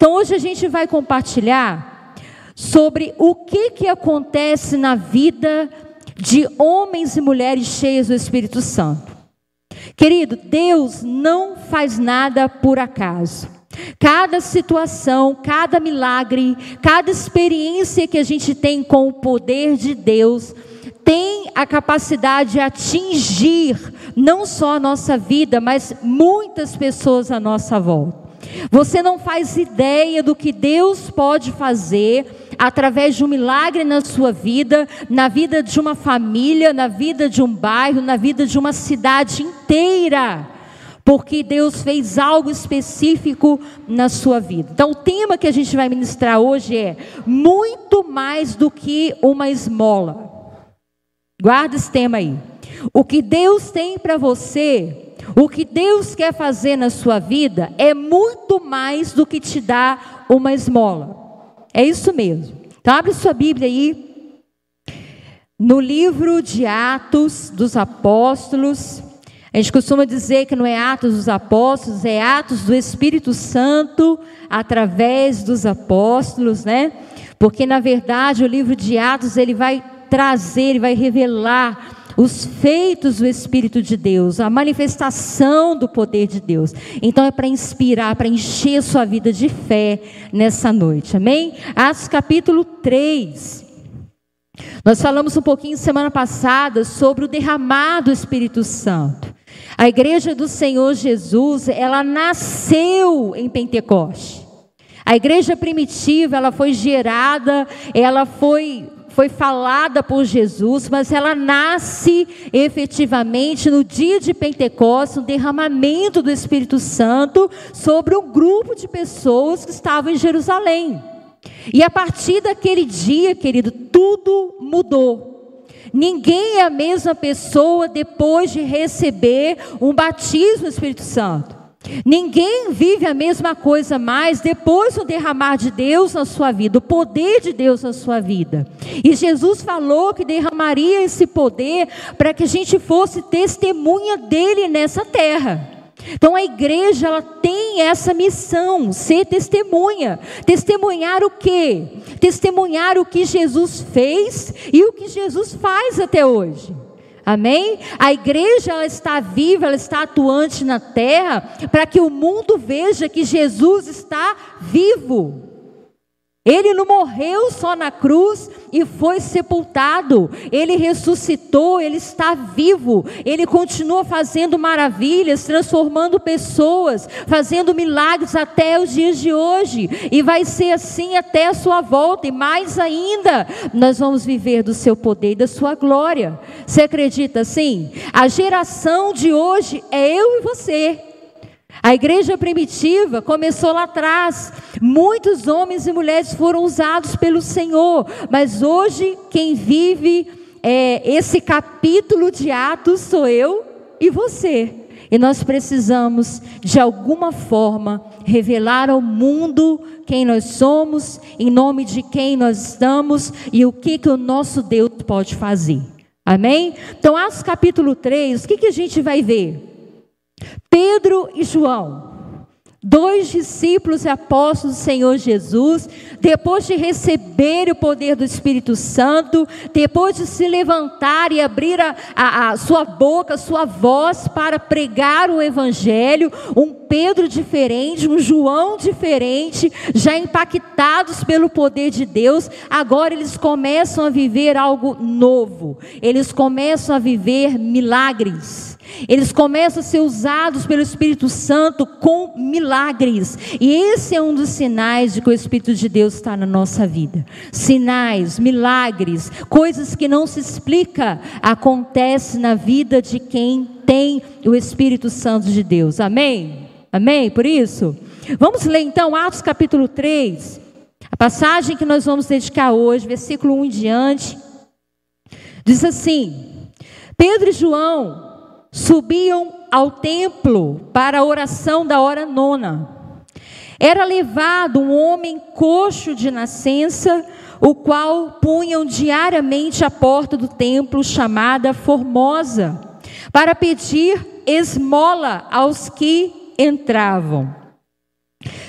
Então hoje a gente vai compartilhar sobre o que que acontece na vida de homens e mulheres cheios do Espírito Santo. Querido, Deus não faz nada por acaso. Cada situação, cada milagre, cada experiência que a gente tem com o poder de Deus, tem a capacidade de atingir não só a nossa vida, mas muitas pessoas à nossa volta. Você não faz ideia do que Deus pode fazer através de um milagre na sua vida, na vida de uma família, na vida de um bairro, na vida de uma cidade inteira. Porque Deus fez algo específico na sua vida. Então, o tema que a gente vai ministrar hoje é muito mais do que uma esmola. Guarda esse tema aí. O que Deus tem para você o que Deus quer fazer na sua vida é muito mais do que te dar uma esmola. É isso mesmo. Então, abre sua Bíblia aí. No livro de Atos dos Apóstolos. A gente costuma dizer que não é Atos dos Apóstolos, é Atos do Espírito Santo através dos apóstolos, né? Porque na verdade o livro de Atos ele vai trazer, ele vai revelar os feitos do Espírito de Deus, a manifestação do poder de Deus. Então é para inspirar, para encher sua vida de fé nessa noite, amém? Atos capítulo 3. Nós falamos um pouquinho semana passada sobre o derramado do Espírito Santo. A igreja do Senhor Jesus, ela nasceu em Pentecoste. A igreja primitiva, ela foi gerada, ela foi foi falada por Jesus, mas ela nasce efetivamente no dia de Pentecostes, um derramamento do Espírito Santo sobre um grupo de pessoas que estavam em Jerusalém. E a partir daquele dia, querido, tudo mudou. Ninguém é a mesma pessoa depois de receber um batismo no Espírito Santo. Ninguém vive a mesma coisa mais depois do derramar de Deus na sua vida, o poder de Deus na sua vida. E Jesus falou que derramaria esse poder para que a gente fosse testemunha dele nessa terra. Então a igreja ela tem essa missão, ser testemunha. Testemunhar o quê? Testemunhar o que Jesus fez e o que Jesus faz até hoje. Amém? A igreja ela está viva, ela está atuante na terra, para que o mundo veja que Jesus está vivo. Ele não morreu só na cruz e foi sepultado. Ele ressuscitou, ele está vivo. Ele continua fazendo maravilhas, transformando pessoas, fazendo milagres até os dias de hoje. E vai ser assim até a sua volta. E mais ainda, nós vamos viver do seu poder e da sua glória. Você acredita assim? A geração de hoje é eu e você. A igreja primitiva começou lá atrás. Muitos homens e mulheres foram usados pelo Senhor, mas hoje quem vive é, esse capítulo de Atos sou eu e você. E nós precisamos, de alguma forma, revelar ao mundo quem nós somos, em nome de quem nós estamos e o que, que o nosso Deus pode fazer. Amém? Então, Atos capítulo 3, o que, que a gente vai ver? Pedro e João, dois discípulos e apóstolos do Senhor Jesus, depois de receber o poder do Espírito Santo, depois de se levantar e abrir a, a, a sua boca, a sua voz para pregar o Evangelho, um Pedro diferente, um João diferente, já impactados pelo poder de Deus, agora eles começam a viver algo novo, eles começam a viver milagres. Eles começam a ser usados pelo Espírito Santo com milagres. E esse é um dos sinais de que o Espírito de Deus está na nossa vida. Sinais, milagres, coisas que não se explica, acontece na vida de quem tem o Espírito Santo de Deus. Amém? Amém? Por isso, vamos ler então Atos capítulo 3. A passagem que nós vamos dedicar hoje, versículo 1 em diante, diz assim: Pedro e João subiam ao templo para a oração da hora nona. Era levado um homem coxo de nascença, o qual punham diariamente à porta do templo chamada Formosa, para pedir esmola aos que entravam.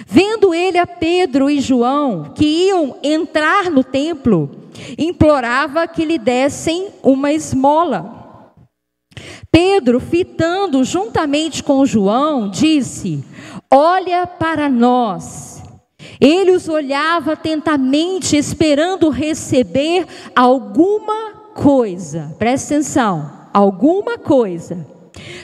Vendo ele a Pedro e João, que iam entrar no templo, implorava que lhe dessem uma esmola. Pedro, fitando juntamente com João, disse: Olha para nós. Ele os olhava atentamente, esperando receber alguma coisa. Presta atenção, alguma coisa.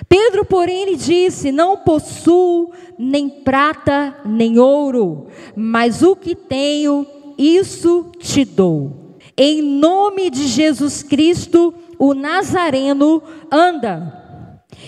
Pedro, porém, lhe disse: Não possuo nem prata nem ouro, mas o que tenho, isso te dou. Em nome de Jesus Cristo, o Nazareno, anda.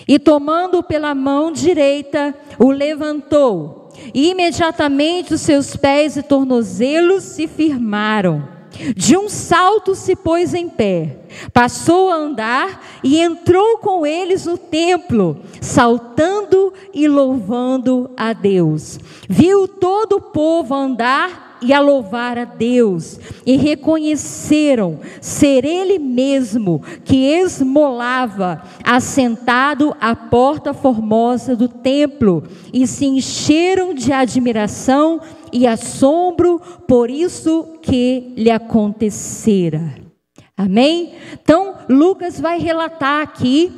E tomando pela mão direita, o levantou. E imediatamente os seus pés e tornozelos se firmaram. De um salto se pôs em pé, passou a andar e entrou com eles no templo, saltando e louvando a Deus. Viu todo o povo andar e a louvar a Deus, e reconheceram ser Ele mesmo que esmolava, assentado à porta formosa do templo, e se encheram de admiração e assombro por isso que lhe acontecera. Amém? Então, Lucas vai relatar aqui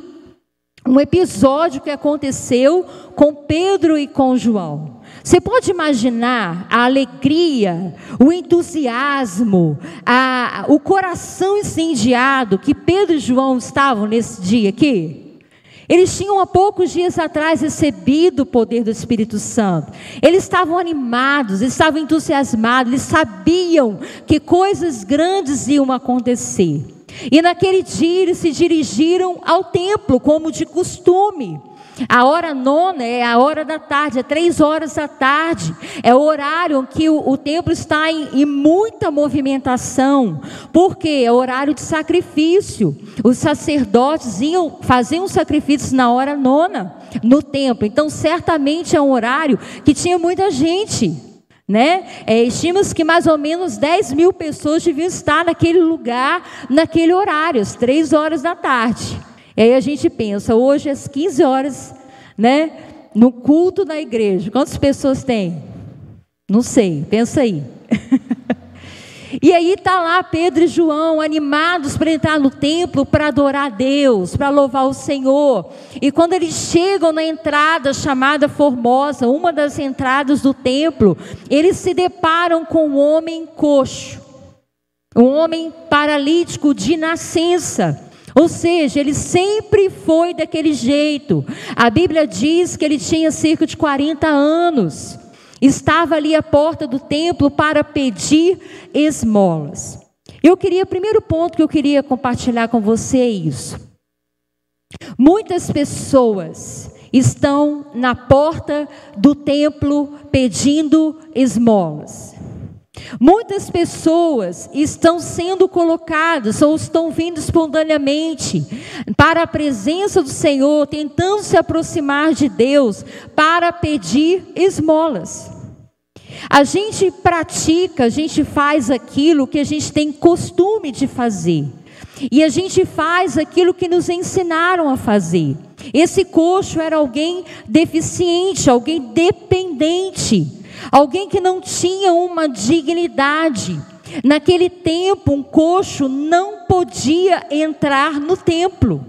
um episódio que aconteceu com Pedro e com João. Você pode imaginar a alegria, o entusiasmo, a, o coração incendiado que Pedro e João estavam nesse dia aqui? Eles tinham há poucos dias atrás recebido o poder do Espírito Santo. Eles estavam animados, estavam entusiasmados, eles sabiam que coisas grandes iam acontecer. E naquele dia eles se dirigiram ao templo, como de costume. A hora nona é a hora da tarde, é três horas da tarde. É o horário que o, o templo está em, em, muita movimentação. Porque é horário de sacrifício. Os sacerdotes iam fazer um sacrifício na hora nona no templo. Então, certamente é um horário que tinha muita gente. Né? É, Estima-se que mais ou menos 10 mil pessoas deviam estar naquele lugar, naquele horário, às três horas da tarde. E aí a gente pensa, hoje às 15 horas, né, no culto da igreja, quantas pessoas tem? Não sei, pensa aí. e aí tá lá Pedro e João animados para entrar no templo para adorar a Deus, para louvar o Senhor. E quando eles chegam na entrada chamada Formosa, uma das entradas do templo, eles se deparam com um homem coxo, um homem paralítico de nascença. Ou seja, ele sempre foi daquele jeito. A Bíblia diz que ele tinha cerca de 40 anos. Estava ali à porta do templo para pedir esmolas. Eu queria, primeiro ponto que eu queria compartilhar com você é isso. Muitas pessoas estão na porta do templo pedindo esmolas. Muitas pessoas estão sendo colocadas ou estão vindo espontaneamente para a presença do Senhor, tentando se aproximar de Deus para pedir esmolas. A gente pratica, a gente faz aquilo que a gente tem costume de fazer. E a gente faz aquilo que nos ensinaram a fazer. Esse coxo era alguém deficiente, alguém dependente alguém que não tinha uma dignidade. Naquele tempo, um coxo não podia entrar no templo.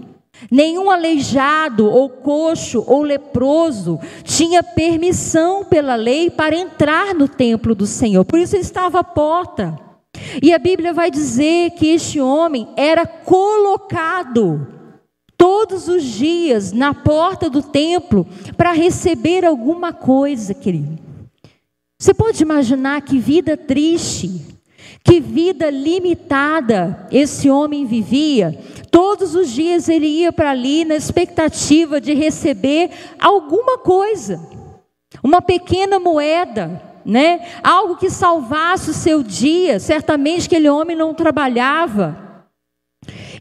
Nenhum aleijado, ou coxo, ou leproso tinha permissão pela lei para entrar no templo do Senhor. Por isso ele estava à porta. E a Bíblia vai dizer que este homem era colocado todos os dias na porta do templo para receber alguma coisa, querido. Você pode imaginar que vida triste, que vida limitada esse homem vivia? Todos os dias ele ia para ali na expectativa de receber alguma coisa, uma pequena moeda, né? Algo que salvasse o seu dia. Certamente aquele homem não trabalhava.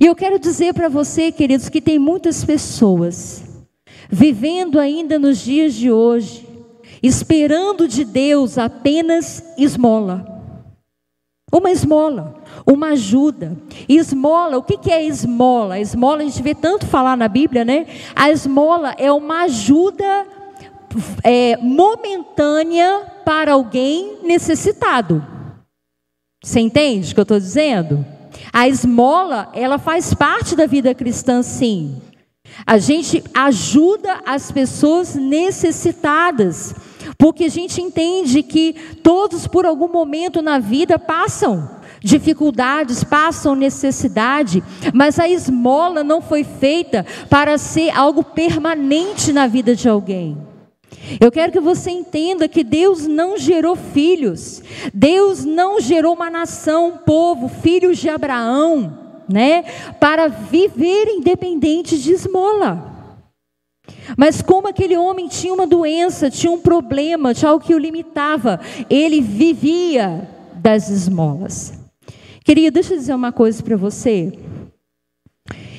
E eu quero dizer para você, queridos, que tem muitas pessoas vivendo ainda nos dias de hoje esperando de Deus apenas esmola. Uma esmola, uma ajuda. Esmola, o que é esmola? Esmola, a gente vê tanto falar na Bíblia, né? A esmola é uma ajuda é, momentânea para alguém necessitado. Você entende o que eu estou dizendo? A esmola, ela faz parte da vida cristã, sim. A gente ajuda as pessoas necessitadas, porque a gente entende que todos, por algum momento na vida, passam dificuldades, passam necessidade, mas a esmola não foi feita para ser algo permanente na vida de alguém. Eu quero que você entenda que Deus não gerou filhos, Deus não gerou uma nação, um povo, filhos de Abraão, né, para viver independente de esmola. Mas como aquele homem tinha uma doença, tinha um problema, tinha algo que o limitava, ele vivia das esmolas. Queria, deixa eu dizer uma coisa para você.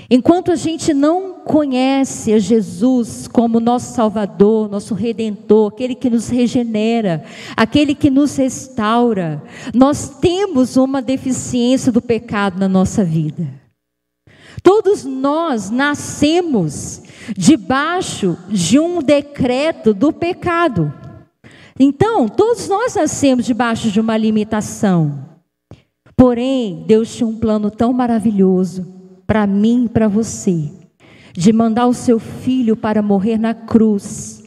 Enquanto a gente não conhece a Jesus como nosso Salvador, nosso Redentor, aquele que nos regenera, aquele que nos restaura, nós temos uma deficiência do pecado na nossa vida. Todos nós nascemos debaixo de um decreto do pecado. Então, todos nós nascemos debaixo de uma limitação. Porém, Deus tinha um plano tão maravilhoso para mim e para você, de mandar o seu filho para morrer na cruz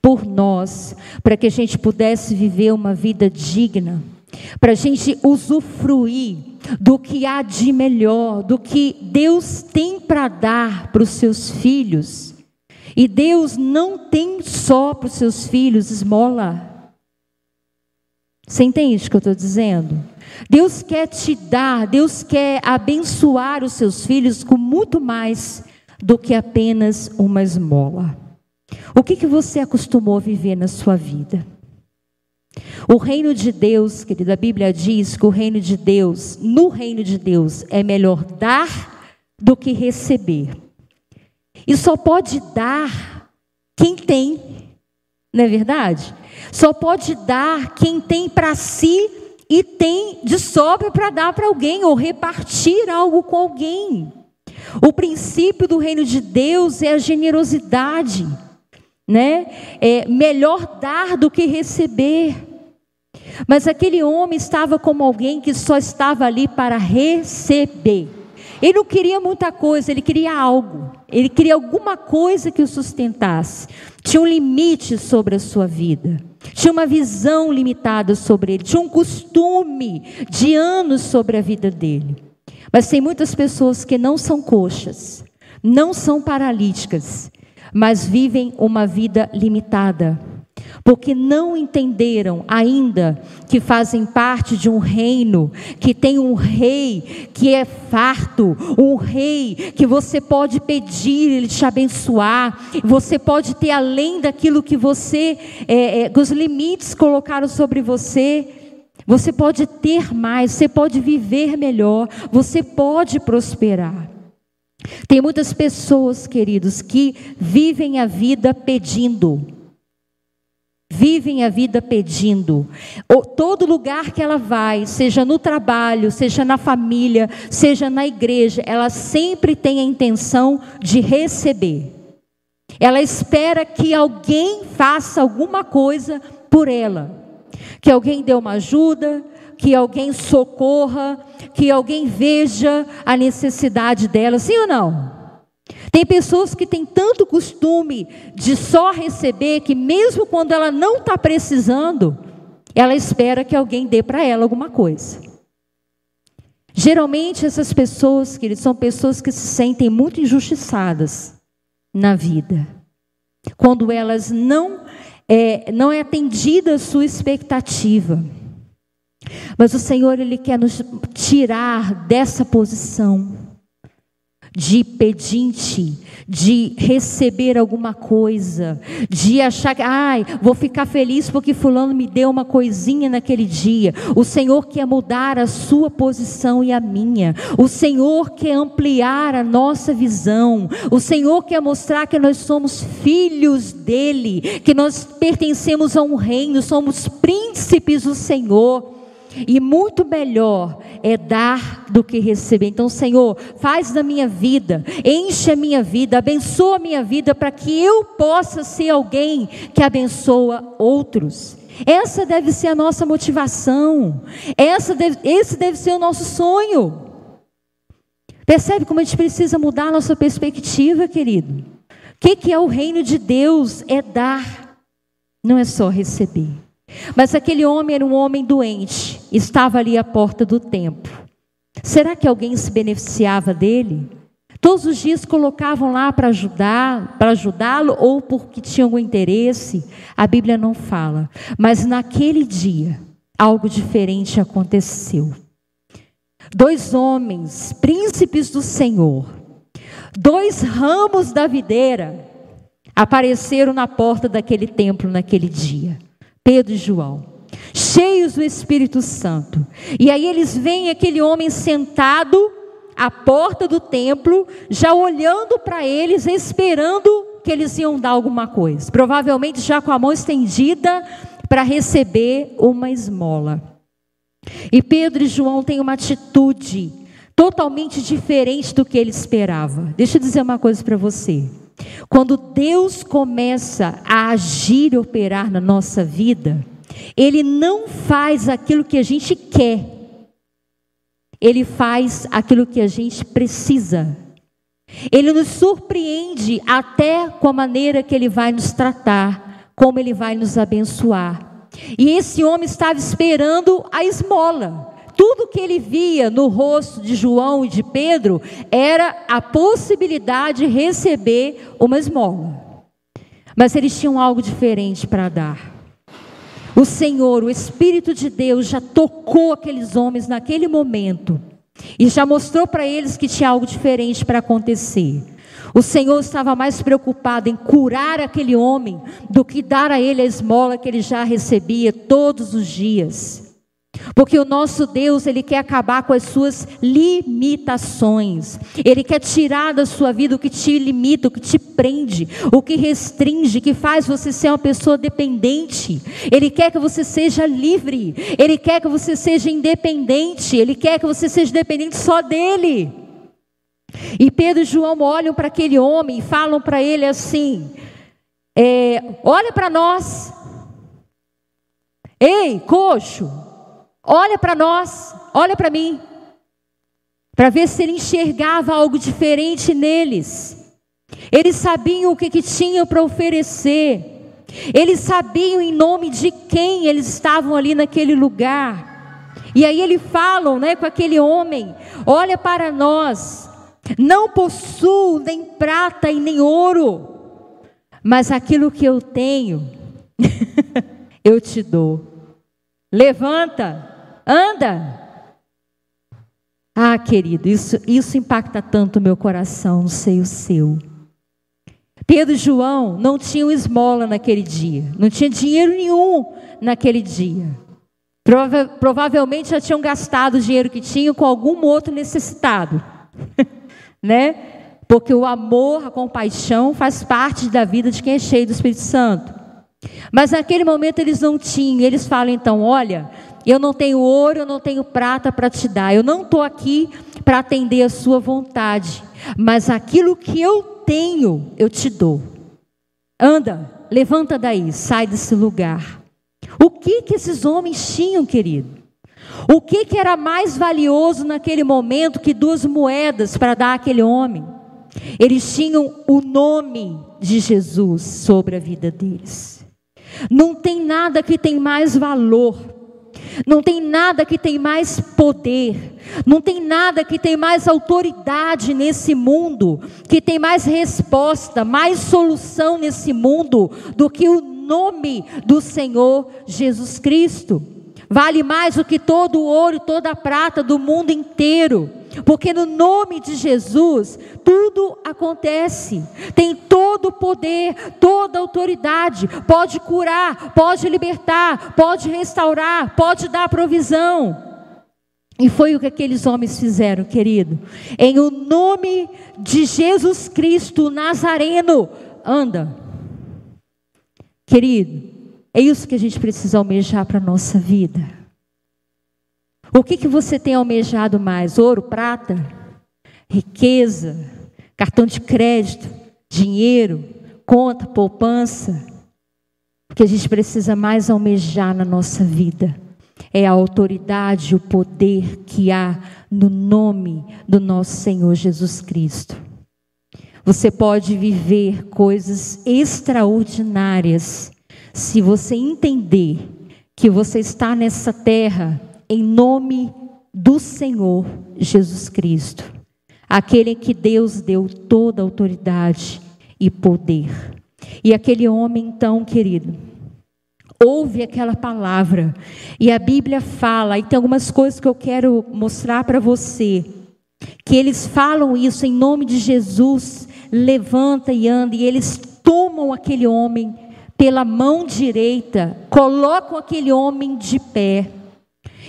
por nós, para que a gente pudesse viver uma vida digna, para a gente usufruir do que há de melhor, do que Deus tem para dar para os seus filhos. E Deus não tem só para os seus filhos esmola. Você entende o que eu estou dizendo? Deus quer te dar, Deus quer abençoar os seus filhos com muito mais do que apenas uma esmola. O que, que você acostumou a viver na sua vida? O reino de Deus, querida, a Bíblia diz que o reino de Deus, no reino de Deus, é melhor dar do que receber. E só pode dar quem tem, não é verdade? Só pode dar quem tem para si e tem de sobra para dar para alguém ou repartir algo com alguém. O princípio do reino de Deus é a generosidade, né? É melhor dar do que receber. Mas aquele homem estava como alguém que só estava ali para receber. Ele não queria muita coisa, ele queria algo. Ele queria alguma coisa que o sustentasse. Tinha um limite sobre a sua vida. Tinha uma visão limitada sobre ele. Tinha um costume de anos sobre a vida dele. Mas tem muitas pessoas que não são coxas, não são paralíticas, mas vivem uma vida limitada porque não entenderam ainda que fazem parte de um reino que tem um rei que é farto, um rei que você pode pedir, ele te abençoar, você pode ter além daquilo que você, é, é, os limites colocaram sobre você. Você pode ter mais, você pode viver melhor, você pode prosperar. Tem muitas pessoas, queridos, que vivem a vida pedindo vivem a vida pedindo. Todo lugar que ela vai, seja no trabalho, seja na família, seja na igreja, ela sempre tem a intenção de receber. Ela espera que alguém faça alguma coisa por ela. Que alguém dê uma ajuda, que alguém socorra, que alguém veja a necessidade dela, sim ou não? Tem pessoas que têm tanto costume de só receber que, mesmo quando ela não está precisando, ela espera que alguém dê para ela alguma coisa. Geralmente, essas pessoas, queridos, são pessoas que se sentem muito injustiçadas na vida. Quando elas não é, não é atendida a sua expectativa. Mas o Senhor, Ele quer nos tirar dessa posição de pedinte, de receber alguma coisa, de achar que, ai, vou ficar feliz porque fulano me deu uma coisinha naquele dia. O Senhor quer mudar a sua posição e a minha. O Senhor quer ampliar a nossa visão. O Senhor quer mostrar que nós somos filhos dele, que nós pertencemos a um reino, somos príncipes do Senhor. E muito melhor é dar do que receber. Então, Senhor, faz da minha vida, enche a minha vida, abençoa a minha vida para que eu possa ser alguém que abençoa outros. Essa deve ser a nossa motivação. Essa deve, esse deve ser o nosso sonho. Percebe como a gente precisa mudar a nossa perspectiva, querido? O que, que é o reino de Deus? É dar, não é só receber. Mas aquele homem era um homem doente, estava ali à porta do templo. Será que alguém se beneficiava dele? Todos os dias colocavam lá para ajudar, para ajudá-lo ou porque tinham algum interesse. A Bíblia não fala. Mas naquele dia, algo diferente aconteceu. Dois homens, príncipes do Senhor, dois ramos da videira, apareceram na porta daquele templo naquele dia. Pedro e João, cheios do Espírito Santo. E aí eles veem aquele homem sentado à porta do templo, já olhando para eles, esperando que eles iam dar alguma coisa. Provavelmente já com a mão estendida para receber uma esmola. E Pedro e João têm uma atitude totalmente diferente do que ele esperava. Deixa eu dizer uma coisa para você. Quando Deus começa a agir e operar na nossa vida, Ele não faz aquilo que a gente quer, Ele faz aquilo que a gente precisa. Ele nos surpreende até com a maneira que Ele vai nos tratar, como Ele vai nos abençoar. E esse homem estava esperando a esmola. Tudo que ele via no rosto de João e de Pedro era a possibilidade de receber uma esmola. Mas eles tinham algo diferente para dar. O Senhor, o Espírito de Deus, já tocou aqueles homens naquele momento e já mostrou para eles que tinha algo diferente para acontecer. O Senhor estava mais preocupado em curar aquele homem do que dar a ele a esmola que ele já recebia todos os dias. Porque o nosso Deus, ele quer acabar com as suas limitações. Ele quer tirar da sua vida o que te limita, o que te prende, o que restringe, que faz você ser uma pessoa dependente. Ele quer que você seja livre. Ele quer que você seja independente. Ele quer que você seja dependente só dele. E Pedro e João olham para aquele homem e falam para ele assim: é, Olha para nós. Ei, coxo, Olha para nós, olha para mim, para ver se ele enxergava algo diferente neles. Eles sabiam o que, que tinham para oferecer, eles sabiam em nome de quem eles estavam ali naquele lugar. E aí eles falam né, com aquele homem: Olha para nós, não possuo nem prata e nem ouro, mas aquilo que eu tenho, eu te dou. Levanta, anda. Ah, querido, isso, isso impacta tanto o meu coração, não sei o seu. Pedro e João não tinham esmola naquele dia, não tinha dinheiro nenhum naquele dia. Prova provavelmente já tinham gastado o dinheiro que tinham com algum outro necessitado, né? Porque o amor, a compaixão faz parte da vida de quem é cheio do Espírito Santo. Mas naquele momento eles não tinham, eles falam então: olha, eu não tenho ouro, eu não tenho prata para te dar. Eu não estou aqui para atender a sua vontade. Mas aquilo que eu tenho, eu te dou. Anda, levanta daí, sai desse lugar. O que que esses homens tinham, querido? O que que era mais valioso naquele momento que duas moedas para dar àquele homem? Eles tinham o nome de Jesus sobre a vida deles. Não tem nada que tem mais valor não tem nada que tem mais poder, não tem nada que tem mais autoridade nesse mundo, que tem mais resposta, mais solução nesse mundo do que o nome do Senhor Jesus Cristo. Vale mais do que todo o ouro, toda a prata do mundo inteiro. Porque no nome de Jesus, tudo acontece. Tem todo o poder, toda a autoridade. Pode curar, pode libertar, pode restaurar, pode dar provisão. E foi o que aqueles homens fizeram, querido. Em o nome de Jesus Cristo Nazareno, anda. Querido, é isso que a gente precisa almejar para a nossa vida. O que, que você tem almejado mais? Ouro, prata, riqueza, cartão de crédito, dinheiro, conta, poupança? O que a gente precisa mais almejar na nossa vida é a autoridade, o poder que há no nome do nosso Senhor Jesus Cristo. Você pode viver coisas extraordinárias se você entender que você está nessa terra em nome do Senhor Jesus Cristo, aquele que Deus deu toda a autoridade e poder. E aquele homem, então, querido, ouve aquela palavra, e a Bíblia fala, e tem algumas coisas que eu quero mostrar para você, que eles falam isso em nome de Jesus, levanta e anda, e eles tomam aquele homem pela mão direita, colocam aquele homem de pé.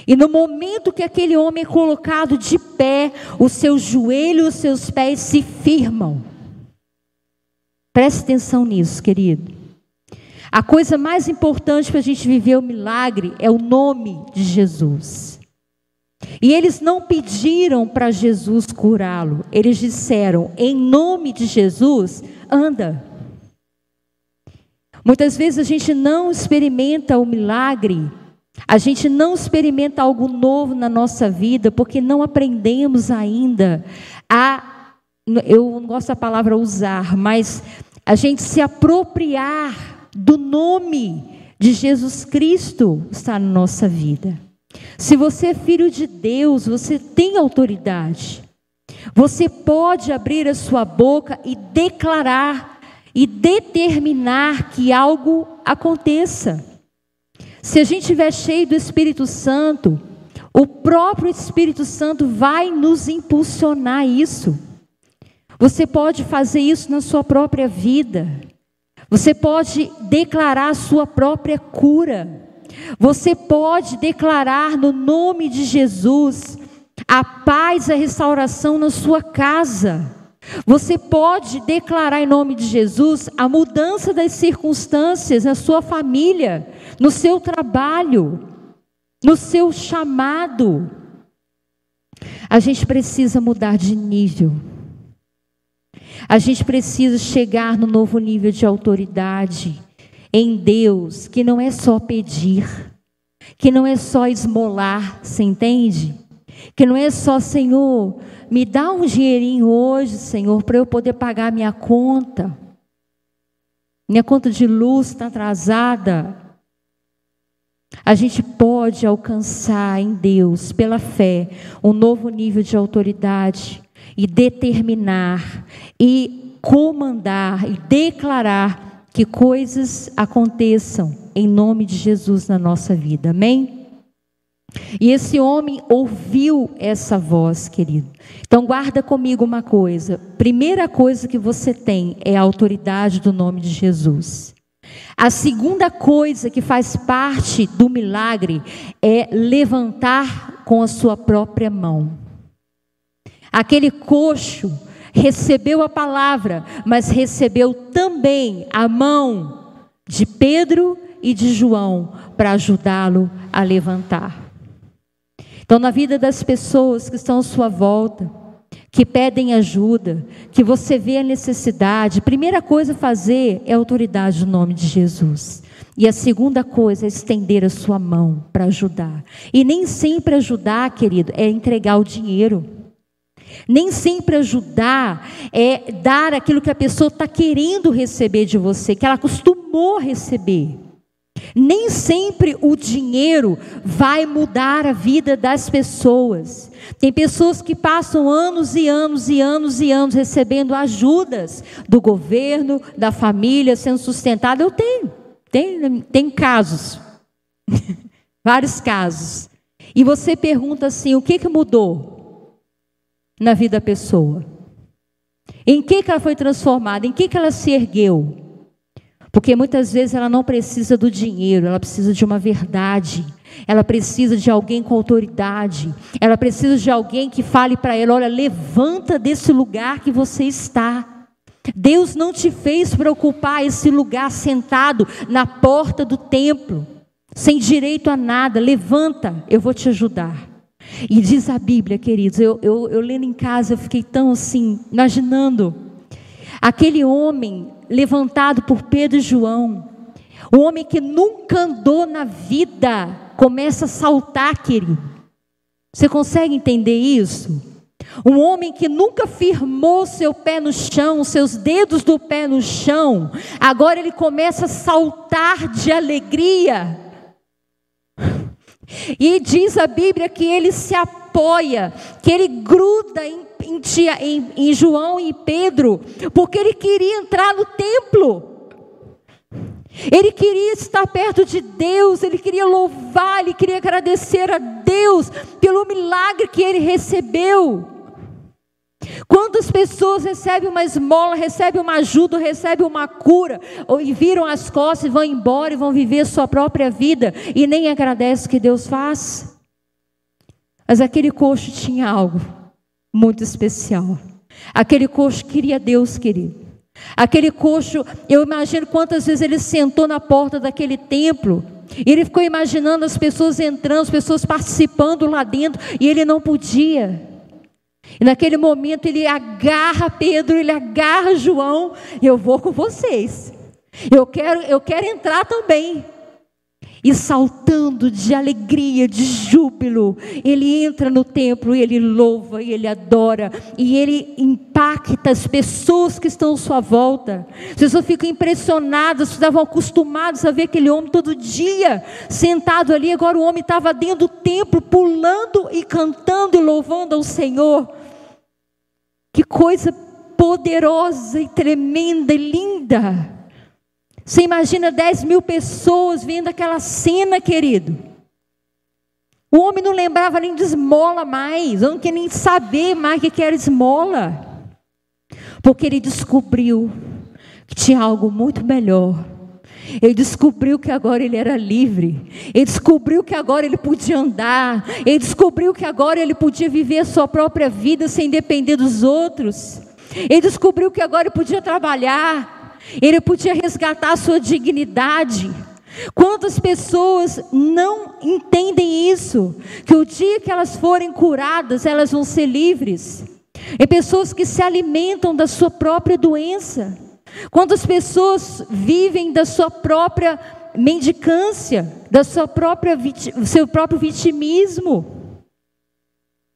E no momento que aquele homem é colocado de pé, os seus joelhos, os seus pés se firmam. Preste atenção nisso, querido. A coisa mais importante para a gente viver o milagre é o nome de Jesus. E eles não pediram para Jesus curá-lo, eles disseram: em nome de Jesus, anda. Muitas vezes a gente não experimenta o milagre, a gente não experimenta algo novo na nossa vida, porque não aprendemos ainda a, eu não gosto da palavra usar, mas a gente se apropriar do nome de Jesus Cristo está na nossa vida. Se você é filho de Deus, você tem autoridade. Você pode abrir a sua boca e declarar e determinar que algo aconteça. Se a gente estiver cheio do Espírito Santo, o próprio Espírito Santo vai nos impulsionar isso. Você pode fazer isso na sua própria vida. Você pode declarar a sua própria cura. Você pode declarar no nome de Jesus a paz a restauração na sua casa. Você pode declarar em nome de Jesus a mudança das circunstâncias na sua família, no seu trabalho, no seu chamado. A gente precisa mudar de nível. A gente precisa chegar no novo nível de autoridade em Deus, que não é só pedir, que não é só esmolar, você entende? Que não é só, Senhor, me dá um dinheirinho hoje, Senhor, para eu poder pagar minha conta. Minha conta de luz está atrasada. A gente pode alcançar em Deus, pela fé, um novo nível de autoridade e determinar e comandar e declarar que coisas aconteçam em nome de Jesus na nossa vida. Amém? E esse homem ouviu essa voz, querido. Então guarda comigo uma coisa. Primeira coisa que você tem é a autoridade do nome de Jesus. A segunda coisa que faz parte do milagre é levantar com a sua própria mão. Aquele coxo recebeu a palavra, mas recebeu também a mão de Pedro e de João para ajudá-lo a levantar. Então, na vida das pessoas que estão à sua volta, que pedem ajuda, que você vê a necessidade, primeira coisa a fazer é a autoridade no nome de Jesus. E a segunda coisa é estender a sua mão para ajudar. E nem sempre ajudar, querido, é entregar o dinheiro. Nem sempre ajudar é dar aquilo que a pessoa está querendo receber de você, que ela acostumou receber. Nem sempre o dinheiro vai mudar a vida das pessoas. Tem pessoas que passam anos e anos e anos e anos recebendo ajudas do governo, da família, sendo sustentada. Eu tenho, tem, tem casos, vários casos. E você pergunta assim: o que, que mudou na vida da pessoa? Em que, que ela foi transformada? Em que, que ela se ergueu? Porque muitas vezes ela não precisa do dinheiro, ela precisa de uma verdade. Ela precisa de alguém com autoridade. Ela precisa de alguém que fale para ela: olha, levanta desse lugar que você está. Deus não te fez para ocupar esse lugar sentado na porta do templo, sem direito a nada. Levanta, eu vou te ajudar. E diz a Bíblia, queridos, eu, eu, eu lendo em casa, eu fiquei tão assim, imaginando, aquele homem levantado por Pedro e João, o homem que nunca andou na vida, começa a saltar, querido. Você consegue entender isso? Um homem que nunca firmou seu pé no chão, seus dedos do pé no chão, agora ele começa a saltar de alegria. E diz a Bíblia que ele se apoia, que ele gruda em, em, em, em João e Pedro, porque ele queria entrar no templo. Ele queria estar perto de Deus, ele queria louvar, ele queria agradecer a Deus pelo milagre que ele recebeu. Quantas pessoas recebem uma esmola, recebem uma ajuda, recebem uma cura, ou, e viram as costas e vão embora e vão viver sua própria vida e nem agradecem o que Deus faz? Mas aquele coxo tinha algo muito especial. Aquele coxo queria Deus, querido. Aquele coxo, eu imagino quantas vezes ele sentou na porta daquele templo. E ele ficou imaginando as pessoas entrando, as pessoas participando lá dentro, e ele não podia. E naquele momento ele agarra Pedro, ele agarra João, eu vou com vocês. Eu quero, eu quero entrar também. E saltando de alegria, de júbilo, ele entra no templo e ele louva e ele adora e ele impacta as pessoas que estão à sua volta. As pessoas ficam impressionadas, estavam acostumados a ver aquele homem todo dia sentado ali. Agora o homem estava dentro do templo, pulando e cantando e louvando ao Senhor. Que coisa poderosa e tremenda e linda. Você imagina 10 mil pessoas vendo aquela cena, querido. O homem não lembrava nem de esmola mais, não queria nem saber mais o que era esmola. Porque ele descobriu que tinha algo muito melhor. Ele descobriu que agora ele era livre. Ele descobriu que agora ele podia andar. Ele descobriu que agora ele podia viver a sua própria vida sem depender dos outros. Ele descobriu que agora ele podia trabalhar. Ele podia resgatar a sua dignidade. Quantas pessoas não entendem isso? Que o dia que elas forem curadas, elas vão ser livres. É pessoas que se alimentam da sua própria doença. Quantas pessoas vivem da sua própria mendicância, da sua própria seu próprio vitimismo,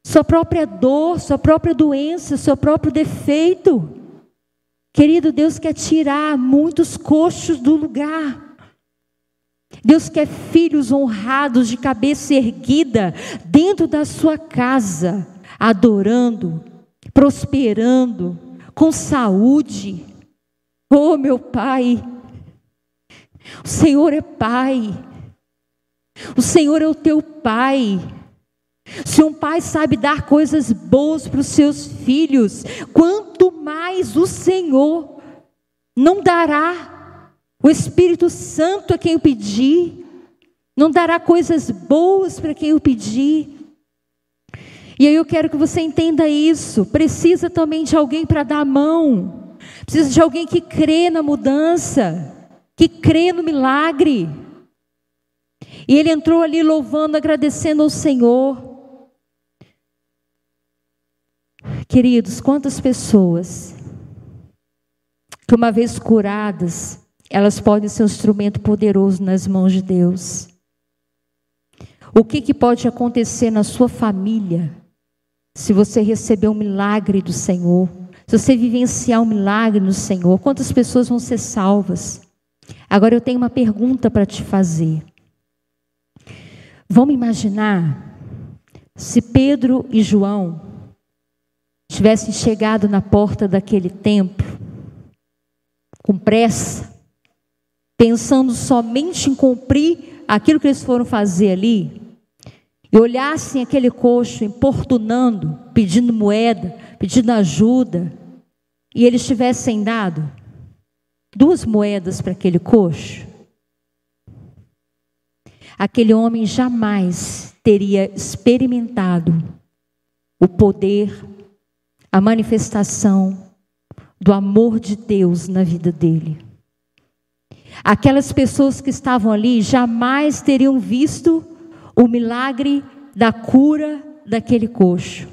sua própria dor, sua própria doença, seu próprio defeito. Querido, Deus quer tirar muitos coxos do lugar. Deus quer filhos honrados de cabeça erguida dentro da sua casa, adorando, prosperando, com saúde, Oh, meu Pai, o Senhor é Pai, o Senhor é o teu Pai. Se um pai sabe dar coisas boas para os seus filhos, quanto mais o Senhor não dará o Espírito Santo a quem o pedir, não dará coisas boas para quem o pedir. E aí eu quero que você entenda isso. Precisa também de alguém para dar a mão. Precisa de alguém que crê na mudança, que crê no milagre. E ele entrou ali louvando, agradecendo ao Senhor. Queridos, quantas pessoas que uma vez curadas, elas podem ser um instrumento poderoso nas mãos de Deus. O que, que pode acontecer na sua família se você receber um milagre do Senhor? Se você vivenciar um milagre no Senhor, quantas pessoas vão ser salvas? Agora eu tenho uma pergunta para te fazer. Vamos imaginar se Pedro e João tivessem chegado na porta daquele templo com pressa, pensando somente em cumprir aquilo que eles foram fazer ali, e olhassem aquele coxo importunando, pedindo moeda, pedindo ajuda, e eles tivessem dado duas moedas para aquele coxo, aquele homem jamais teria experimentado o poder, a manifestação do amor de Deus na vida dele. Aquelas pessoas que estavam ali jamais teriam visto o milagre da cura daquele coxo.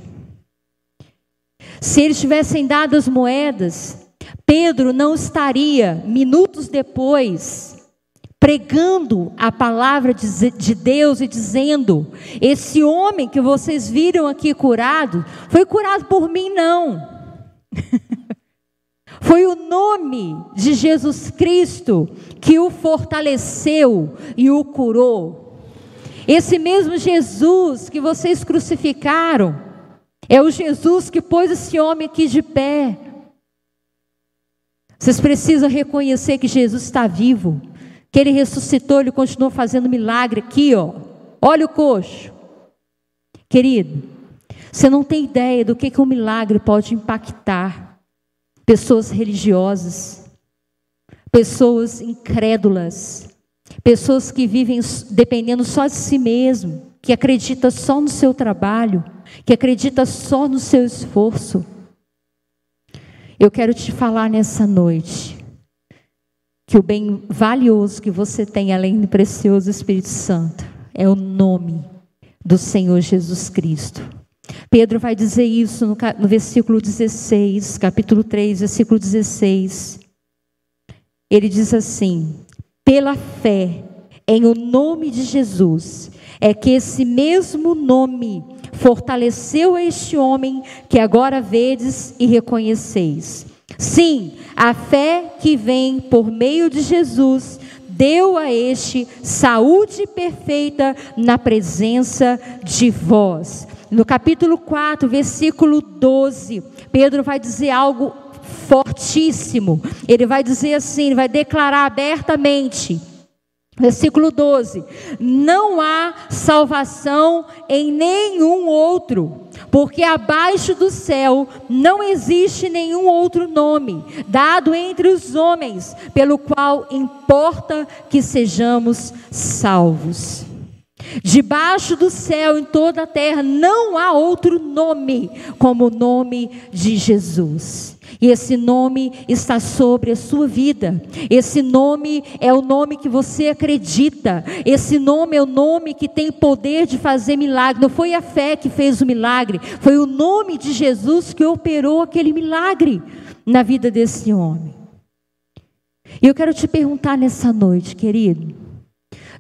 Se eles tivessem dado as moedas, Pedro não estaria, minutos depois, pregando a palavra de Deus e dizendo: Esse homem que vocês viram aqui curado, foi curado por mim, não. Foi o nome de Jesus Cristo que o fortaleceu e o curou. Esse mesmo Jesus que vocês crucificaram, é o Jesus que pôs esse homem aqui de pé. Vocês precisam reconhecer que Jesus está vivo, que ele ressuscitou, ele continuou fazendo milagre aqui, ó. Olha o coxo. Querido, você não tem ideia do que, que um milagre pode impactar pessoas religiosas, pessoas incrédulas, pessoas que vivem dependendo só de si mesmo, que acredita só no seu trabalho, que acredita só no seu esforço. Eu quero te falar nessa noite que o bem valioso que você tem, além do precioso Espírito Santo, é o nome do Senhor Jesus Cristo. Pedro vai dizer isso no, no versículo 16, capítulo 3, versículo 16. Ele diz assim: pela fé em o nome de Jesus, é que esse mesmo nome fortaleceu este homem que agora vedes e reconheceis. Sim, a fé que vem por meio de Jesus deu a este saúde perfeita na presença de vós. No capítulo 4, versículo 12, Pedro vai dizer algo fortíssimo. Ele vai dizer assim, vai declarar abertamente: Versículo 12: Não há salvação em nenhum outro, porque abaixo do céu não existe nenhum outro nome dado entre os homens, pelo qual importa que sejamos salvos. Debaixo do céu, em toda a terra, não há outro nome como o nome de Jesus. E esse nome está sobre a sua vida. Esse nome é o nome que você acredita. Esse nome é o nome que tem poder de fazer milagre. Não foi a fé que fez o milagre, foi o nome de Jesus que operou aquele milagre na vida desse homem. E eu quero te perguntar nessa noite, querido,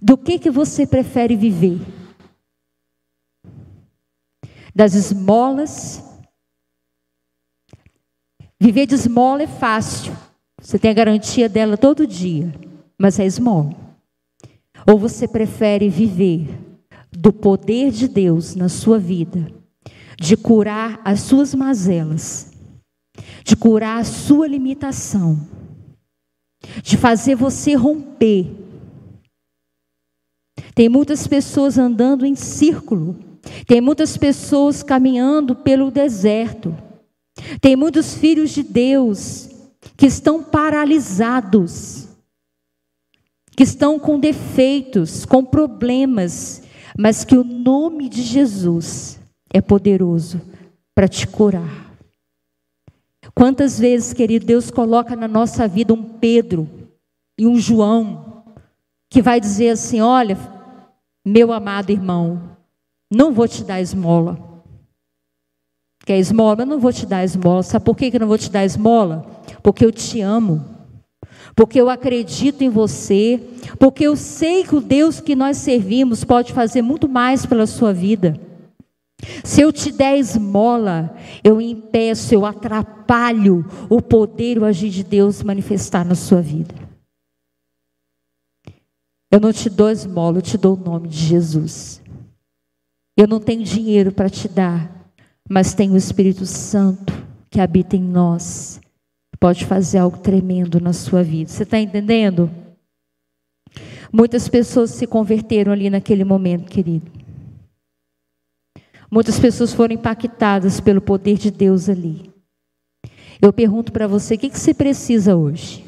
do que que você prefere viver? Das esmolas Viver de esmola é fácil. Você tem a garantia dela todo dia, mas é esmola. Ou você prefere viver do poder de Deus na sua vida, de curar as suas mazelas, de curar a sua limitação, de fazer você romper. Tem muitas pessoas andando em círculo, tem muitas pessoas caminhando pelo deserto. Tem muitos filhos de Deus que estão paralisados, que estão com defeitos, com problemas, mas que o nome de Jesus é poderoso para te curar. Quantas vezes, querido, Deus coloca na nossa vida um Pedro e um João que vai dizer assim: Olha, meu amado irmão, não vou te dar esmola. Quer esmola? Eu não vou te dar esmola. Sabe por que eu não vou te dar esmola? Porque eu te amo. Porque eu acredito em você. Porque eu sei que o Deus que nós servimos pode fazer muito mais pela sua vida. Se eu te der esmola, eu impeço, eu atrapalho o poder, o agir de Deus manifestar na sua vida. Eu não te dou esmola, eu te dou o nome de Jesus. Eu não tenho dinheiro para te dar, mas tem o Espírito Santo que habita em nós, pode fazer algo tremendo na sua vida. Você está entendendo? Muitas pessoas se converteram ali naquele momento, querido. Muitas pessoas foram impactadas pelo poder de Deus ali. Eu pergunto para você: o que, que você precisa hoje?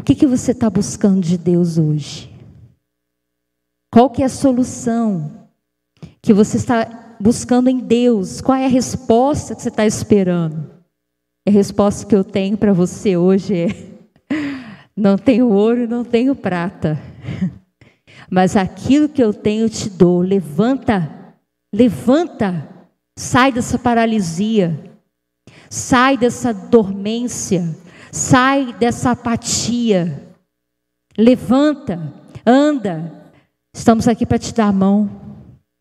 O que, que você está buscando de Deus hoje? Qual que é a solução que você está buscando em Deus? Qual é a resposta que você está esperando? A resposta que eu tenho para você hoje é: não tenho ouro, não tenho prata, mas aquilo que eu tenho eu te dou. Levanta, levanta, sai dessa paralisia, sai dessa dormência, sai dessa apatia. Levanta, anda. Estamos aqui para te dar a mão,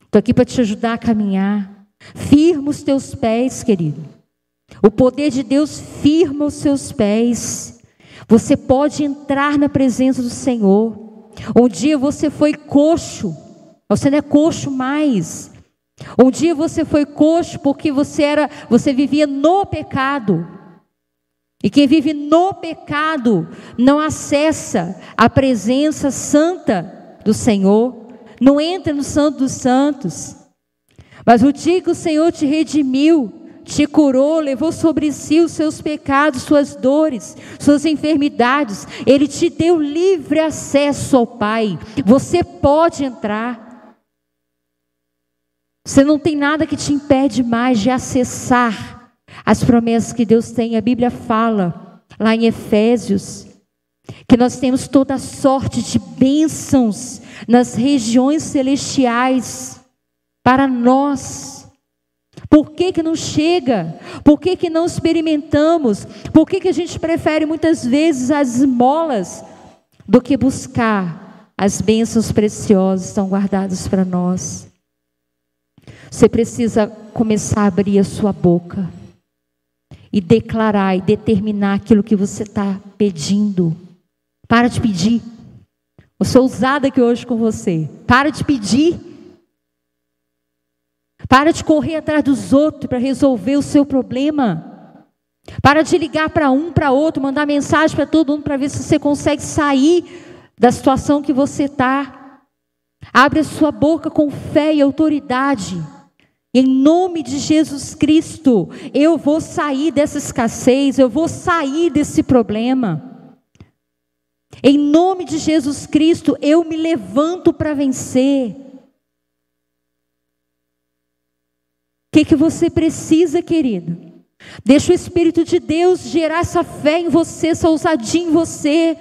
estou aqui para te ajudar a caminhar. Firma os teus pés, querido. O poder de Deus firma os seus pés. Você pode entrar na presença do Senhor. Um dia você foi coxo, você não é coxo mais. Um dia você foi coxo porque você era, você vivia no pecado. E quem vive no pecado não acessa a presença santa do Senhor, não entra no Santo dos Santos. Mas o dia que o Senhor te redimiu, te curou, levou sobre si os seus pecados, suas dores, suas enfermidades, Ele te deu livre acesso ao Pai. Você pode entrar. Você não tem nada que te impede mais de acessar as promessas que Deus tem. A Bíblia fala lá em Efésios que nós temos toda sorte de bênçãos nas regiões celestiais para nós. Por que, que não chega? Por que, que não experimentamos? Por que, que a gente prefere muitas vezes as esmolas do que buscar as bênçãos preciosas que estão guardadas para nós? Você precisa começar a abrir a sua boca e declarar e determinar aquilo que você está pedindo. Para de pedir. Eu sou ousada aqui hoje com você. Para de pedir. Para de correr atrás dos outros para resolver o seu problema. Para de ligar para um, para outro, mandar mensagem para todo mundo para ver se você consegue sair da situação que você está. Abre a sua boca com fé e autoridade. Em nome de Jesus Cristo, eu vou sair dessa escassez, eu vou sair desse problema. Em nome de Jesus Cristo, eu me levanto para vencer. O que, que você precisa, querido? Deixa o Espírito de Deus gerar essa fé em você, essa ousadia em você.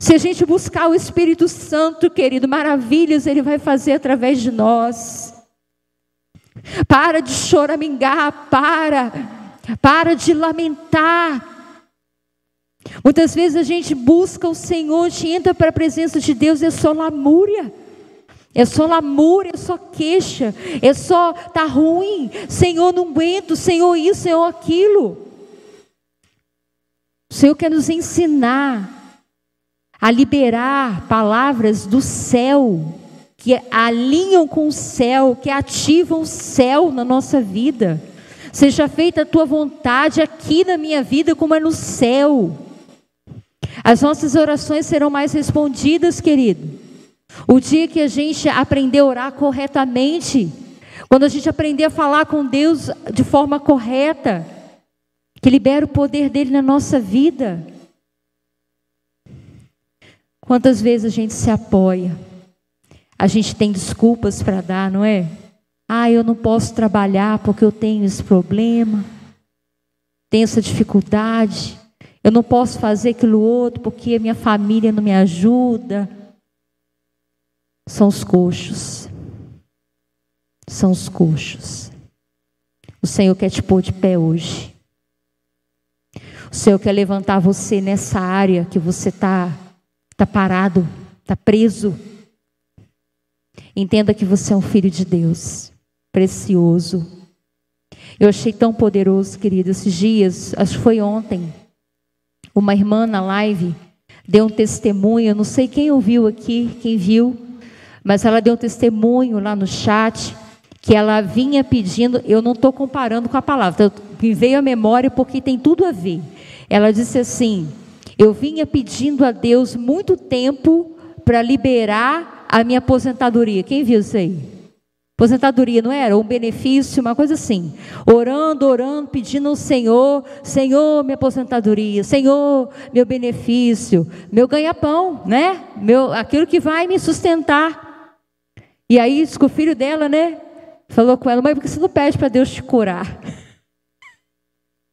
Se a gente buscar o Espírito Santo, querido, maravilhas Ele vai fazer através de nós. Para de choramingar, para, para de lamentar. Muitas vezes a gente busca o Senhor, a gente entra para a presença de Deus e é só lamúria. É só lamúria, é só queixa, é só tá ruim, Senhor não aguento, Senhor isso, Senhor aquilo. O Senhor quer nos ensinar a liberar palavras do céu, que alinham com o céu, que ativam o céu na nossa vida. Seja feita a tua vontade aqui na minha vida, como é no céu. As nossas orações serão mais respondidas, querido. O dia que a gente aprender a orar corretamente, quando a gente aprender a falar com Deus de forma correta, que libera o poder dele na nossa vida. Quantas vezes a gente se apoia? A gente tem desculpas para dar, não é? Ah, eu não posso trabalhar porque eu tenho esse problema, tenho essa dificuldade, eu não posso fazer aquilo outro porque minha família não me ajuda são os coxos. São os coxos. O Senhor quer te pôr de pé hoje. O Senhor quer levantar você nessa área que você está tá parado, está preso. Entenda que você é um filho de Deus, precioso. Eu achei tão poderoso, querido, esses dias, acho que foi ontem, uma irmã na live deu um testemunho, não sei quem ouviu aqui, quem viu, mas ela deu um testemunho lá no chat que ela vinha pedindo, eu não estou comparando com a palavra, me veio à memória porque tem tudo a ver. Ela disse assim: Eu vinha pedindo a Deus muito tempo para liberar a minha aposentadoria. Quem viu isso aí? Aposentadoria, não era? Um benefício, uma coisa assim. Orando, orando, pedindo ao Senhor, Senhor, minha aposentadoria, Senhor, meu benefício, meu ganha-pão, né? Meu, aquilo que vai me sustentar. E aí, diz que o filho dela, né? Falou com ela, mãe, por que você não pede para Deus te curar?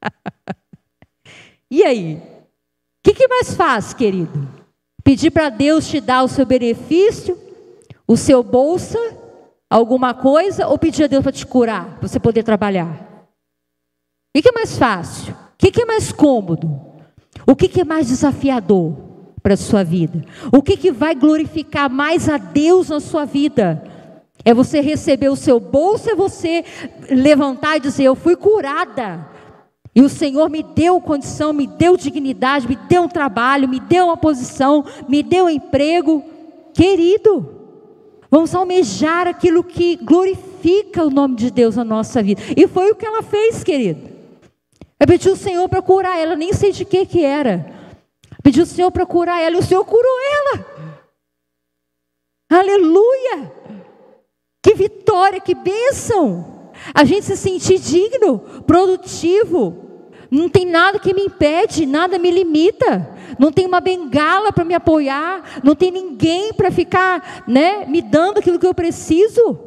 e aí? O que, que mais faz, querido? Pedir para Deus te dar o seu benefício, o seu bolsa, alguma coisa, ou pedir a Deus para te curar, para você poder trabalhar? O que é mais fácil? O que é mais cômodo? O que é mais desafiador para a sua vida? O que, vai glorificar mais a Deus na sua vida? É você receber o seu bolso, é você levantar e dizer: Eu fui curada. E o Senhor me deu condição, me deu dignidade, me deu um trabalho, me deu uma posição, me deu um emprego. Querido, vamos almejar aquilo que glorifica o nome de Deus na nossa vida. E foi o que ela fez, querido. Eu pedi o Senhor para curar ela, nem sei de que que era. Pedi o Senhor para curar ela e o Senhor curou ela. Aleluia! Que vitória, que bênção! A gente se sentir digno, produtivo. Não tem nada que me impede, nada me limita. Não tem uma bengala para me apoiar, não tem ninguém para ficar, né, me dando aquilo que eu preciso.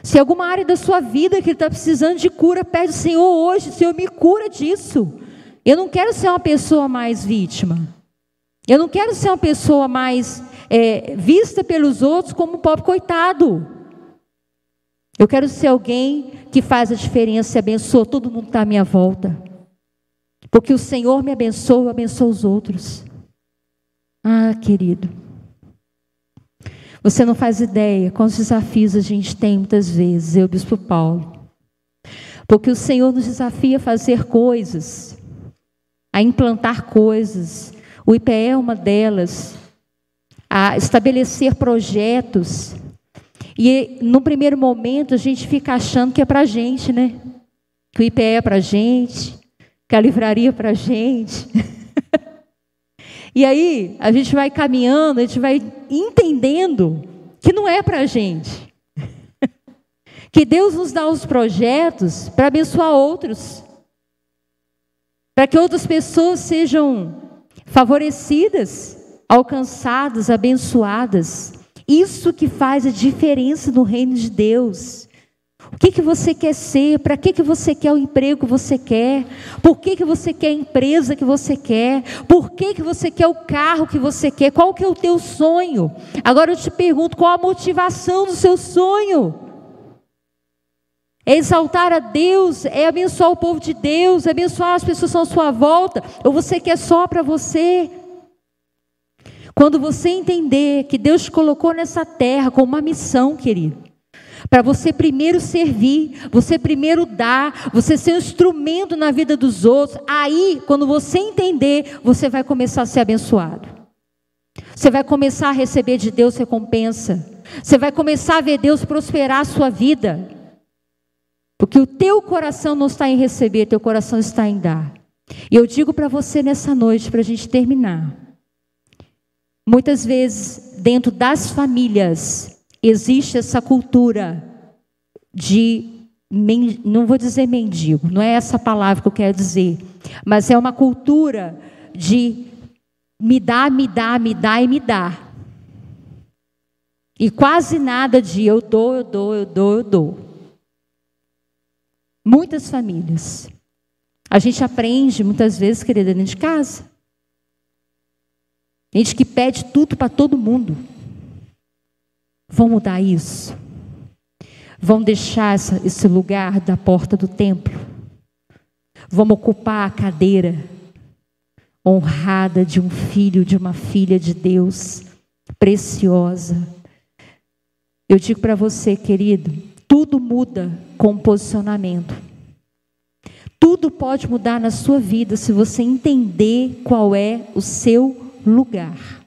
Se alguma área da sua vida que está precisando de cura, pede o Senhor hoje, Senhor, me cura disso. Eu não quero ser uma pessoa mais vítima. Eu não quero ser uma pessoa mais é, vista pelos outros como um pobre coitado. Eu quero ser alguém que faz a diferença e abençoa todo mundo que está à minha volta. Porque o Senhor me abençoa, eu abençoo os outros. Ah, querido. Você não faz ideia quantos desafios a gente tem muitas vezes, eu, Bispo Paulo. Porque o Senhor nos desafia a fazer coisas, a implantar coisas. O IPE é uma delas. A estabelecer projetos. E no primeiro momento a gente fica achando que é para gente, né? Que o IPE é para gente, que a livraria é para gente. E aí, a gente vai caminhando, a gente vai entendendo que não é para gente. que Deus nos dá os projetos para abençoar outros. Para que outras pessoas sejam favorecidas, alcançadas, abençoadas. Isso que faz a diferença no reino de Deus. O que, que você quer ser? Para que, que você quer o emprego que você quer? Por que, que você quer a empresa que você quer? Por que, que você quer o carro que você quer? Qual que é o teu sonho? Agora eu te pergunto, qual a motivação do seu sonho? É exaltar a Deus, é abençoar o povo de Deus, é abençoar as pessoas que estão à sua volta, ou você quer só para você? Quando você entender que Deus colocou nessa terra com uma missão, querido, para você primeiro servir, você primeiro dar, você ser um instrumento na vida dos outros. Aí, quando você entender, você vai começar a ser abençoado. Você vai começar a receber de Deus recompensa. Você vai começar a ver Deus prosperar a sua vida. Porque o teu coração não está em receber, teu coração está em dar. E eu digo para você nessa noite, para a gente terminar. Muitas vezes, dentro das famílias, existe essa cultura de, não vou dizer mendigo, não é essa palavra que eu quero dizer, mas é uma cultura de me dá, me dá, me dá e me dá. E quase nada de eu dou, eu dou, eu dou, eu dou. Muitas famílias. A gente aprende muitas vezes, querida, dentro de casa. Gente que pede tudo para todo mundo. Vão mudar isso? Vão deixar essa, esse lugar da porta do templo? Vamos ocupar a cadeira honrada de um filho, de uma filha de Deus, preciosa. Eu digo para você, querido, tudo muda com posicionamento. Tudo pode mudar na sua vida se você entender qual é o seu lugar.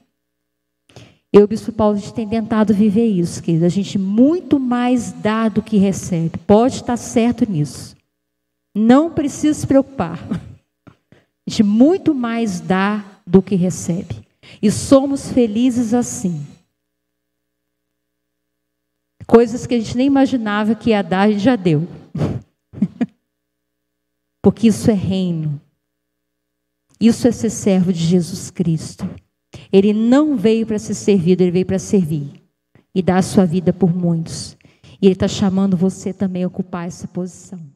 Eu, Bispo Paulo, a gente tem tentado viver isso, querido. A gente muito mais dá do que recebe. Pode estar certo nisso. Não precisa se preocupar. A gente muito mais dá do que recebe. E somos felizes assim. Coisas que a gente nem imaginava que ia dar, a gente já deu. Porque isso é reino. Isso é ser servo de Jesus Cristo. Ele não veio para ser servido, ele veio para servir e dar a sua vida por muitos. E ele está chamando você também a ocupar essa posição.